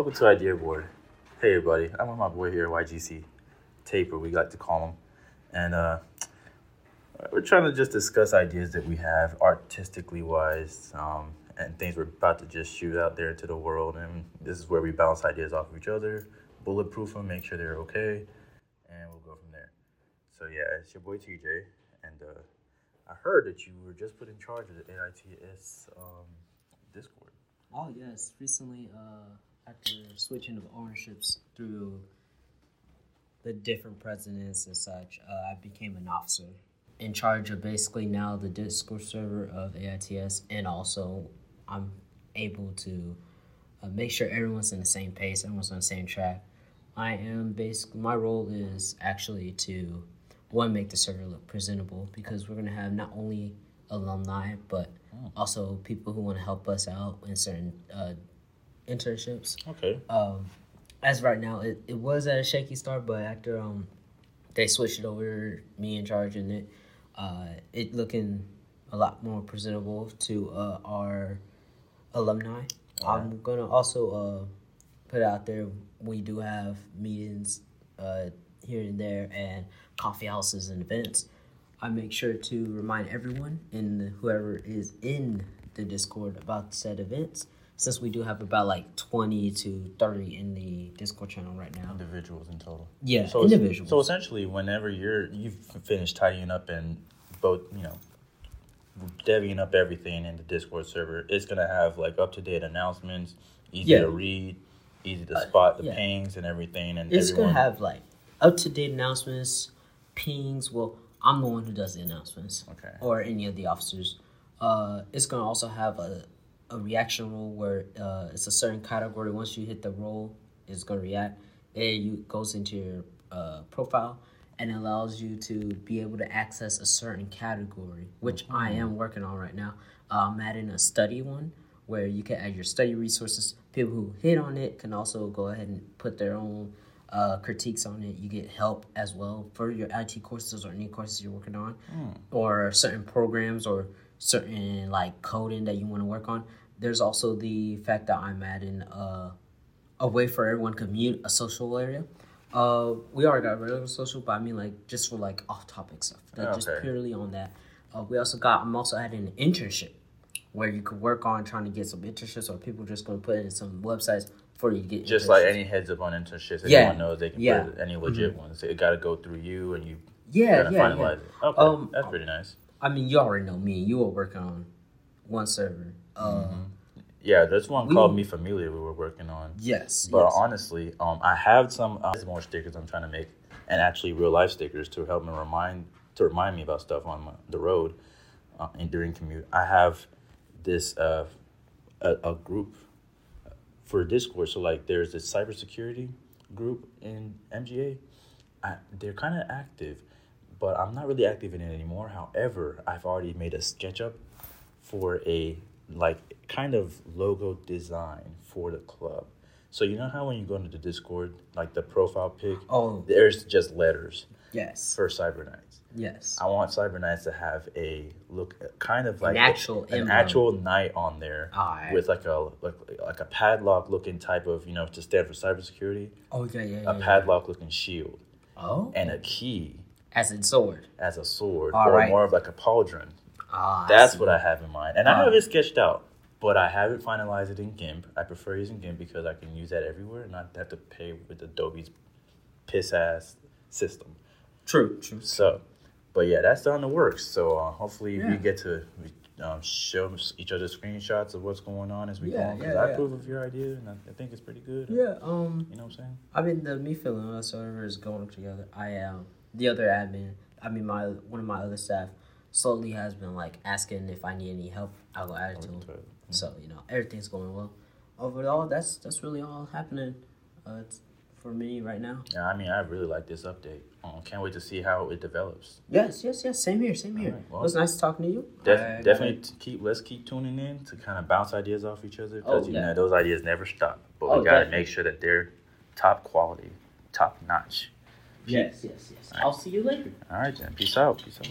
Welcome to Idea Board. Hey everybody, I'm with my boy here, YGC Taper, we like to call him. And uh, we're trying to just discuss ideas that we have artistically wise um, and things we're about to just shoot out there into the world. And this is where we bounce ideas off of each other, bulletproof them, make sure they're okay, and we'll go from there. So yeah, it's your boy TJ, and uh, I heard that you were just put in charge of the AITS um, Discord. Oh yes, recently uh, after switching of ownerships through the different presidents and such, uh, I became an officer in charge of basically now the Discord server of AITS, and also I'm able to uh, make sure everyone's in the same pace, everyone's on the same track. I am basically my role is actually to one make the server look presentable because we're gonna have not only alumni but also people who want to help us out in certain uh, internships. Okay. Um, as right now, it, it was at a shaky start, but after um, they switched it over, me in charge and it, uh, it looking a lot more presentable to uh, our alumni. I'm gonna also uh, put out there we do have meetings uh, here and there and coffee houses and events. I make sure to remind everyone and whoever is in the Discord about said events. Since we do have about like twenty to thirty in the Discord channel right now. Individuals in total. Yeah, So it's- individuals. So essentially, whenever you're you've finished tidying up and both you know devvying up everything in the Discord server, it's gonna have like up to date announcements, easy Yeah. to read, easy to spot the yeah. pings and everything, and It's everyone. gonna have like up to date announcements, pings. Well, I'm the one who does the announcements. Okay. Or any of the officers. Uh, it's gonna also have a, a reaction rule where uh, it's a certain category. Once you hit the role, it's gonna react. It you goes into your uh, profile and allows you to be able to access a certain category, which I am working on right now. Uh, I'm adding a study one where you can add your study resources. People who hit on it can also go ahead and put their own uh, critiques on it. You get help as well for your IT courses or any courses you're working on, or certain programs or certain like coding that you want to work on. There's also the fact that I'm adding uh, a way for everyone to commute a social area. Uh, we already got regular social, but I mean like just for like off topic stuff, like just purely on that. Uh, we also got. I'm also adding an internship where you could work on trying to get some internships, or people just going to put in some websites for you to get. just like any heads up on internships, Yeah. everyone knows they can Yeah. Mm-hmm. put any legit ones. It got to go through you, and you yeah, yeah, yeah. Okay, Um, that's pretty nice. I mean, you already know me. You were working on one server. Mm-hmm. Yeah, there's one we- called Me Familiar we were working on. Yes, But yes. honestly, um, I have some uh, more stickers I'm trying to make, and actually real life stickers to help me remind to remind me about stuff on my, the road, uh, and during commute. I have this uh, a, a group for Discord. So like, there's this cybersecurity group in MGA. I, they're kind of active, but I'm not really active in it anymore. However, I've already made a SketchUp for a like kind of logo design for the club. So you know how when you go into the Discord, like the profile pic, oh, there's just letters yes, for Cyber Knights. yes. I want Cyber Knights to have a look, kind of like actual an emblem. actual knight on there with like a like, like a padlock looking type of you know to stand for cybersecurity, Oh yeah, yeah, yeah. a padlock looking shield, Oh, and a key as in sword. as a sword, All or right. more of like a pauldron. Ah, That's see. what I have in mind, and I have it sketched out, but I haven't finalized it in GIMP. I prefer using GIMP because I can use that everywhere and not have to pay with Adobe's piss ass system. True, true. So, but yeah, that's on the works. So uh, hopefully Yeah. we get to um, show each other screenshots of what's going on as we Yeah, go on. Because yeah, I approve of your idea, and I, I think it's pretty good. Yeah. Um. You know what I'm saying? I mean, the me feeling the server is going together. I am the other admin. I mean, my one of my other staff slowly has been like asking if I need any help. I'll go add it to him. So you know, everything's going well. Overall, that's that's really all happening. Uh, for me right now. Yeah, I mean, I really like this update. Um, can't wait to see how it develops. Yes, yes, yes. Same here. Same here. Alright, well- it was nice talking to you. Def- I gotta- definitely t- keep. Let's keep tuning in to kind of bounce ideas off each other because Oh, you yeah. know those ideas never stop. But Oh, we gotta definitely. make sure that they're top quality, top notch. Yes, yes, yes. I'll see you later. All right, then. Peace out. Peace out.